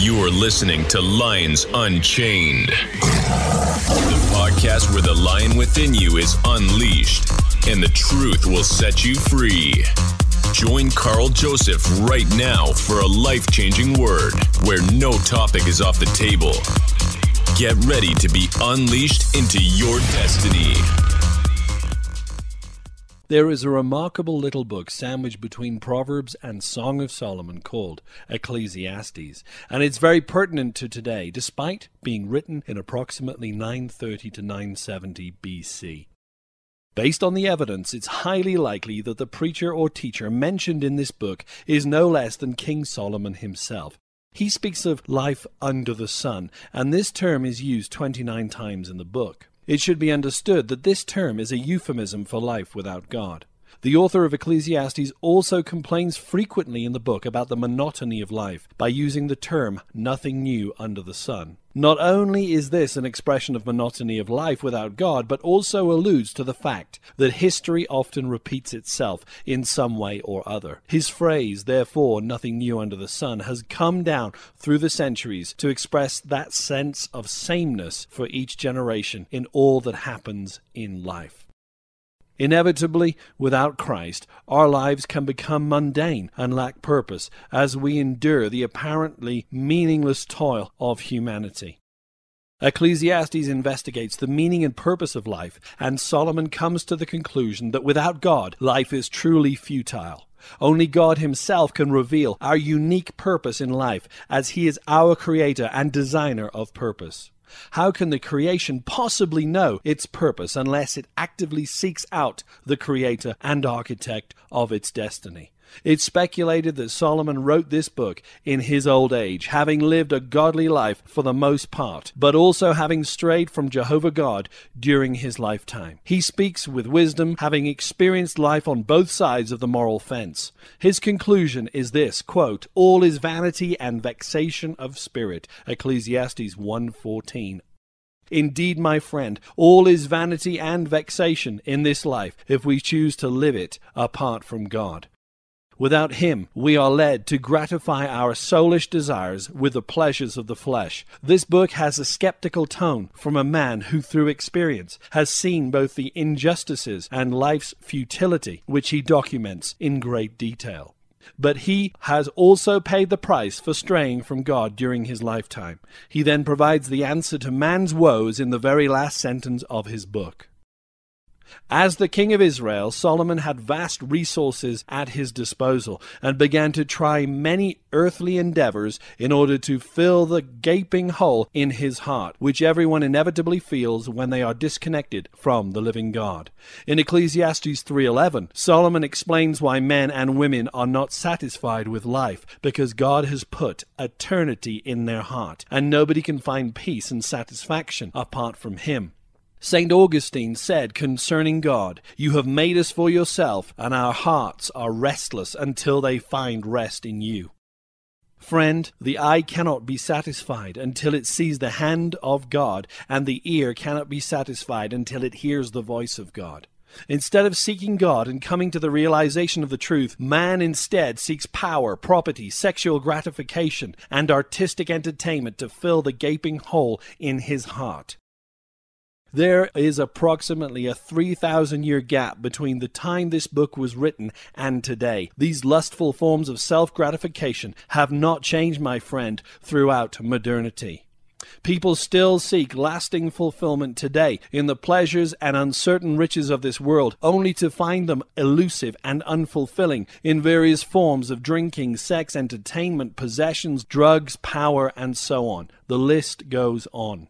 You are listening to Lions Unchained, the podcast where the lion within you is unleashed and the truth will set you free. Join Carl Joseph right now for a life changing word where no topic is off the table. Get ready to be unleashed into your destiny. There is a remarkable little book sandwiched between Proverbs and Song of Solomon called Ecclesiastes, and it's very pertinent to today, despite being written in approximately 930 to 970 BC. Based on the evidence, it's highly likely that the preacher or teacher mentioned in this book is no less than King Solomon himself. He speaks of life under the sun, and this term is used 29 times in the book. It should be understood that this term is a euphemism for life without God. The author of Ecclesiastes also complains frequently in the book about the monotony of life by using the term nothing new under the sun. Not only is this an expression of monotony of life without God, but also alludes to the fact that history often repeats itself in some way or other. His phrase, therefore, nothing new under the sun, has come down through the centuries to express that sense of sameness for each generation in all that happens in life. Inevitably, without Christ, our lives can become mundane and lack purpose as we endure the apparently meaningless toil of humanity. Ecclesiastes investigates the meaning and purpose of life, and Solomon comes to the conclusion that without God, life is truly futile. Only God Himself can reveal our unique purpose in life, as He is our creator and designer of purpose. How can the creation possibly know its purpose unless it actively seeks out the creator and architect of its destiny? It's speculated that Solomon wrote this book in his old age, having lived a godly life for the most part, but also having strayed from Jehovah God during his lifetime. He speaks with wisdom, having experienced life on both sides of the moral fence. His conclusion is this quote, All is vanity and vexation of spirit. Ecclesiastes 1:14. Indeed, my friend, all is vanity and vexation in this life if we choose to live it apart from God. Without Him, we are led to gratify our soulish desires with the pleasures of the flesh. This book has a skeptical tone from a man who, through experience, has seen both the injustices and life's futility, which he documents in great detail. But he has also paid the price for straying from God during his lifetime. He then provides the answer to man's woes in the very last sentence of his book. As the king of Israel, Solomon had vast resources at his disposal and began to try many earthly endeavors in order to fill the gaping hole in his heart, which everyone inevitably feels when they are disconnected from the living God. In Ecclesiastes 3:11, Solomon explains why men and women are not satisfied with life because God has put eternity in their heart, and nobody can find peace and satisfaction apart from him. St. Augustine said concerning God, You have made us for yourself, and our hearts are restless until they find rest in you. Friend, the eye cannot be satisfied until it sees the hand of God, and the ear cannot be satisfied until it hears the voice of God. Instead of seeking God and coming to the realization of the truth, man instead seeks power, property, sexual gratification, and artistic entertainment to fill the gaping hole in his heart. There is approximately a 3,000 year gap between the time this book was written and today. These lustful forms of self gratification have not changed, my friend, throughout modernity. People still seek lasting fulfillment today in the pleasures and uncertain riches of this world, only to find them elusive and unfulfilling in various forms of drinking, sex, entertainment, possessions, drugs, power, and so on. The list goes on.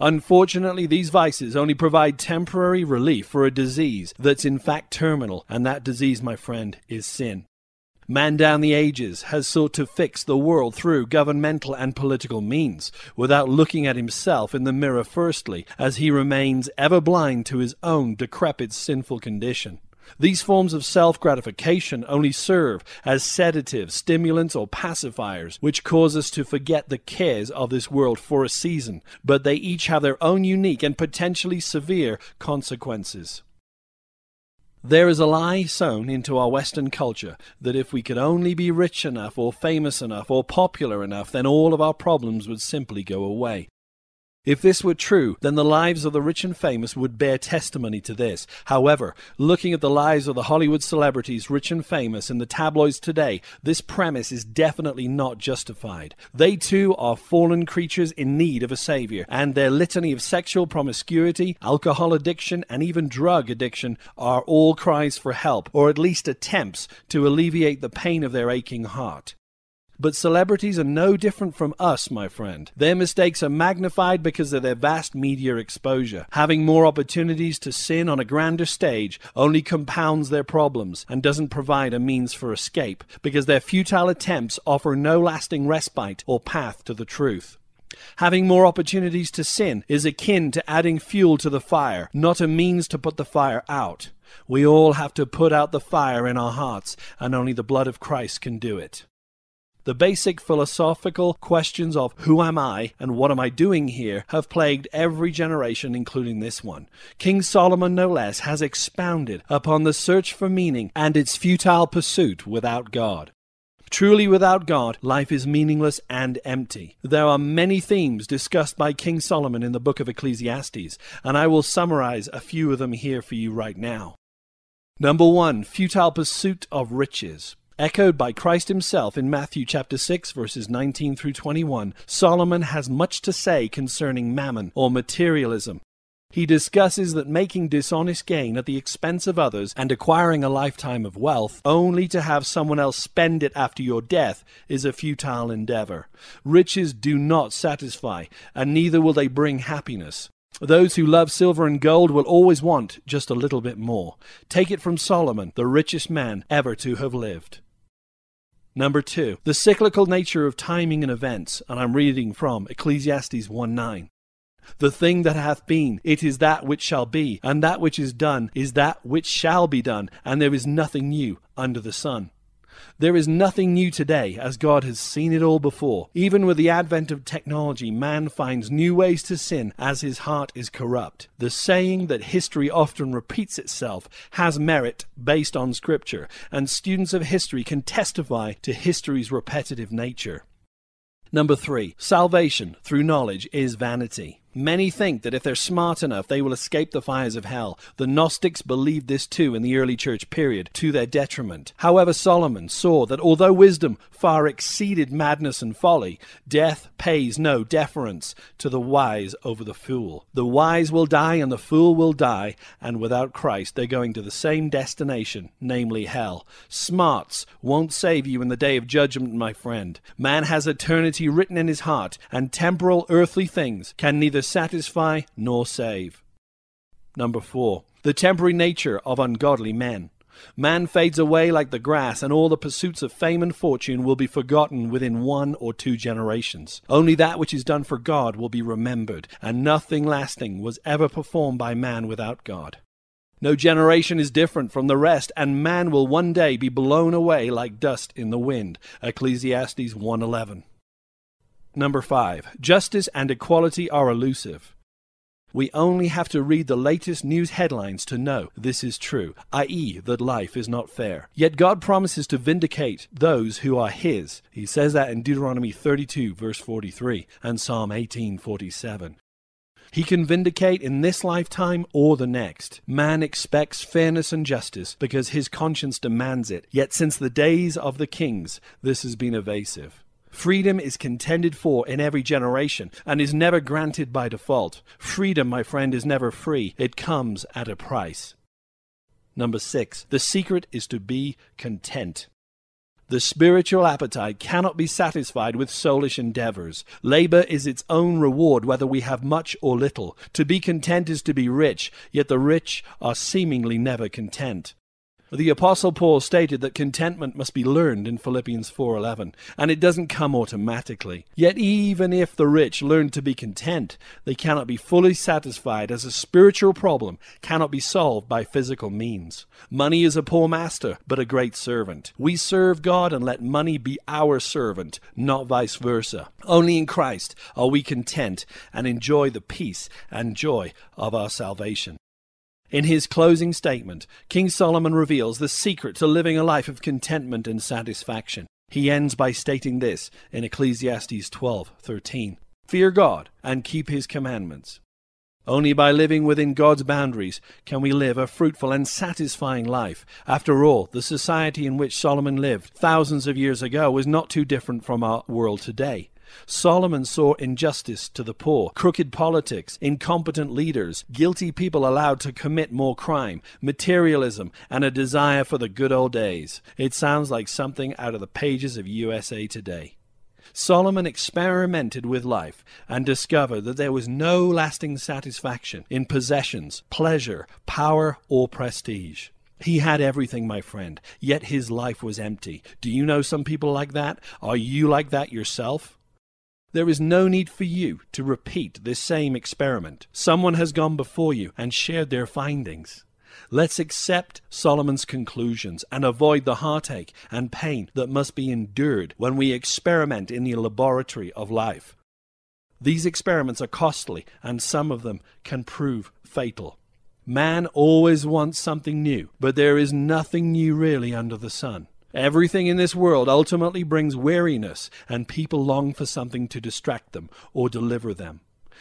Unfortunately, these vices only provide temporary relief for a disease that's in fact terminal, and that disease, my friend, is sin. Man down the ages has sought to fix the world through governmental and political means, without looking at himself in the mirror firstly, as he remains ever blind to his own decrepit sinful condition. These forms of self gratification only serve as sedatives, stimulants, or pacifiers, which cause us to forget the cares of this world for a season, but they each have their own unique and potentially severe consequences. There is a lie sown into our Western culture that if we could only be rich enough or famous enough or popular enough, then all of our problems would simply go away. If this were true, then the lives of the rich and famous would bear testimony to this. However, looking at the lives of the Hollywood celebrities, rich and famous, in the tabloids today, this premise is definitely not justified. They too are fallen creatures in need of a savior, and their litany of sexual promiscuity, alcohol addiction, and even drug addiction are all cries for help, or at least attempts to alleviate the pain of their aching heart. But celebrities are no different from us, my friend. Their mistakes are magnified because of their vast media exposure. Having more opportunities to sin on a grander stage only compounds their problems and doesn't provide a means for escape because their futile attempts offer no lasting respite or path to the truth. Having more opportunities to sin is akin to adding fuel to the fire, not a means to put the fire out. We all have to put out the fire in our hearts, and only the blood of Christ can do it. The basic philosophical questions of who am I and what am I doing here have plagued every generation, including this one. King Solomon, no less, has expounded upon the search for meaning and its futile pursuit without God. Truly, without God, life is meaningless and empty. There are many themes discussed by King Solomon in the book of Ecclesiastes, and I will summarize a few of them here for you right now. Number one, futile pursuit of riches. Echoed by Christ himself in Matthew chapter 6 verses 19 through 21, Solomon has much to say concerning mammon or materialism. He discusses that making dishonest gain at the expense of others and acquiring a lifetime of wealth only to have someone else spend it after your death is a futile endeavor. Riches do not satisfy, and neither will they bring happiness. Those who love silver and gold will always want just a little bit more. Take it from Solomon, the richest man ever to have lived. Number two, the cyclical nature of timing and events, and I'm reading from Ecclesiastes 1 9. The thing that hath been, it is that which shall be, and that which is done is that which shall be done, and there is nothing new under the sun. There is nothing new today, as God has seen it all before. Even with the advent of technology, man finds new ways to sin as his heart is corrupt. The saying that history often repeats itself has merit based on Scripture, and students of history can testify to history's repetitive nature. Number three, salvation through knowledge is vanity. Many think that if they're smart enough, they will escape the fires of hell. The Gnostics believed this too in the early church period, to their detriment. However, Solomon saw that although wisdom far exceeded madness and folly, death pays no deference to the wise over the fool. The wise will die and the fool will die, and without Christ, they're going to the same destination, namely hell. Smarts won't save you in the day of judgment, my friend. Man has eternity written in his heart, and temporal earthly things can neither satisfy nor save. Number four, the temporary nature of ungodly men. Man fades away like the grass, and all the pursuits of fame and fortune will be forgotten within one or two generations. Only that which is done for God will be remembered, and nothing lasting was ever performed by man without God. No generation is different from the rest, and man will one day be blown away like dust in the wind. Ecclesiastes 1:11. Number 5. Justice and equality are elusive. We only have to read the latest news headlines to know this is true, i.e., that life is not fair. Yet God promises to vindicate those who are His. He says that in Deuteronomy 32, verse 43, and Psalm 18:47. He can vindicate in this lifetime or the next. Man expects fairness and justice because his conscience demands it. Yet since the days of the kings, this has been evasive. Freedom is contended for in every generation and is never granted by default. Freedom, my friend, is never free. It comes at a price. Number six, the secret is to be content. The spiritual appetite cannot be satisfied with soulish endeavors. Labor is its own reward, whether we have much or little. To be content is to be rich, yet the rich are seemingly never content. The apostle Paul stated that contentment must be learned in Philippians 4:11, and it doesn't come automatically. Yet even if the rich learn to be content, they cannot be fully satisfied as a spiritual problem cannot be solved by physical means. Money is a poor master, but a great servant. We serve God and let money be our servant, not vice versa. Only in Christ are we content and enjoy the peace and joy of our salvation. In his closing statement, King Solomon reveals the secret to living a life of contentment and satisfaction. He ends by stating this in Ecclesiastes 12:13. Fear God and keep his commandments. Only by living within God's boundaries can we live a fruitful and satisfying life. After all, the society in which Solomon lived thousands of years ago was not too different from our world today. Solomon saw injustice to the poor, crooked politics, incompetent leaders, guilty people allowed to commit more crime, materialism, and a desire for the good old days. It sounds like something out of the pages of USA Today. Solomon experimented with life and discovered that there was no lasting satisfaction in possessions, pleasure, power, or prestige. He had everything, my friend, yet his life was empty. Do you know some people like that? Are you like that yourself? There is no need for you to repeat this same experiment. Someone has gone before you and shared their findings. Let's accept Solomon's conclusions and avoid the heartache and pain that must be endured when we experiment in the laboratory of life. These experiments are costly and some of them can prove fatal. Man always wants something new, but there is nothing new really under the sun. Everything in this world ultimately brings weariness, and people long for something to distract them or deliver them.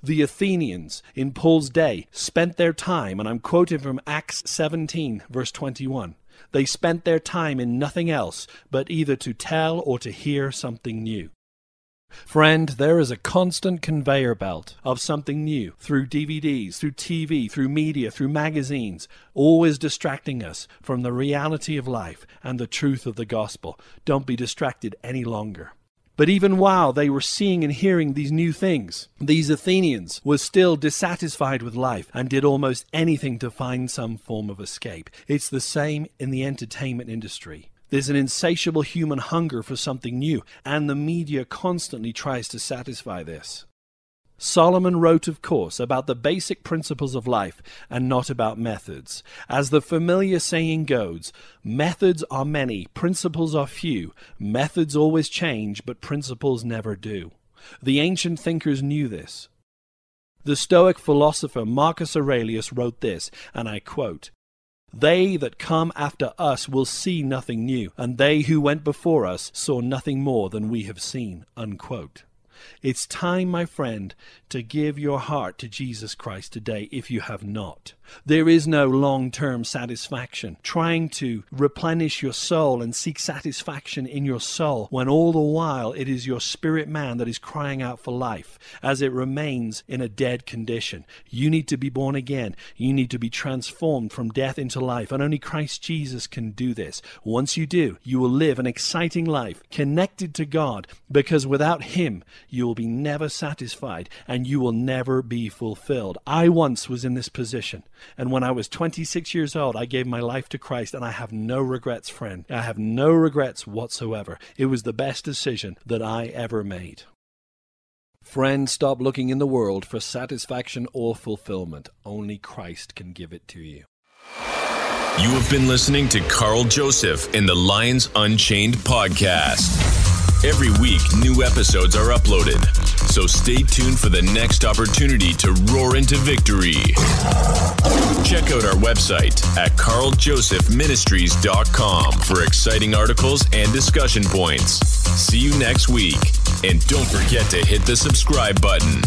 The Athenians in Paul's day spent their time, and I'm quoting from Acts 17, verse 21. They spent their time in nothing else but either to tell or to hear something new. Friend, there is a constant conveyor belt of something new through DVDs, through TV, through media, through magazines, always distracting us from the reality of life and the truth of the gospel. Don't be distracted any longer. But even while they were seeing and hearing these new things, these Athenians were still dissatisfied with life and did almost anything to find some form of escape. It's the same in the entertainment industry. There's an insatiable human hunger for something new, and the media constantly tries to satisfy this. Solomon wrote, of course, about the basic principles of life and not about methods. As the familiar saying goes, methods are many, principles are few. Methods always change, but principles never do. The ancient thinkers knew this. The Stoic philosopher Marcus Aurelius wrote this, and I quote they that come after us will see nothing new, and they who went before us saw nothing more than we have seen. Unquote. It's time, my friend, to give your heart to Jesus Christ today if you have not. There is no long term satisfaction. Trying to replenish your soul and seek satisfaction in your soul when all the while it is your spirit man that is crying out for life as it remains in a dead condition. You need to be born again. You need to be transformed from death into life. And only Christ Jesus can do this. Once you do, you will live an exciting life connected to God because without Him, you will be never satisfied and you will never be fulfilled. I once was in this position. And when I was 26 years old, I gave my life to Christ, and I have no regrets, friend. I have no regrets whatsoever. It was the best decision that I ever made. Friend, stop looking in the world for satisfaction or fulfillment. Only Christ can give it to you. You have been listening to Carl Joseph in the Lions Unchained podcast. Every week, new episodes are uploaded. So stay tuned for the next opportunity to roar into victory. Check out our website at karljosephministries.com for exciting articles and discussion points. See you next week. And don't forget to hit the subscribe button.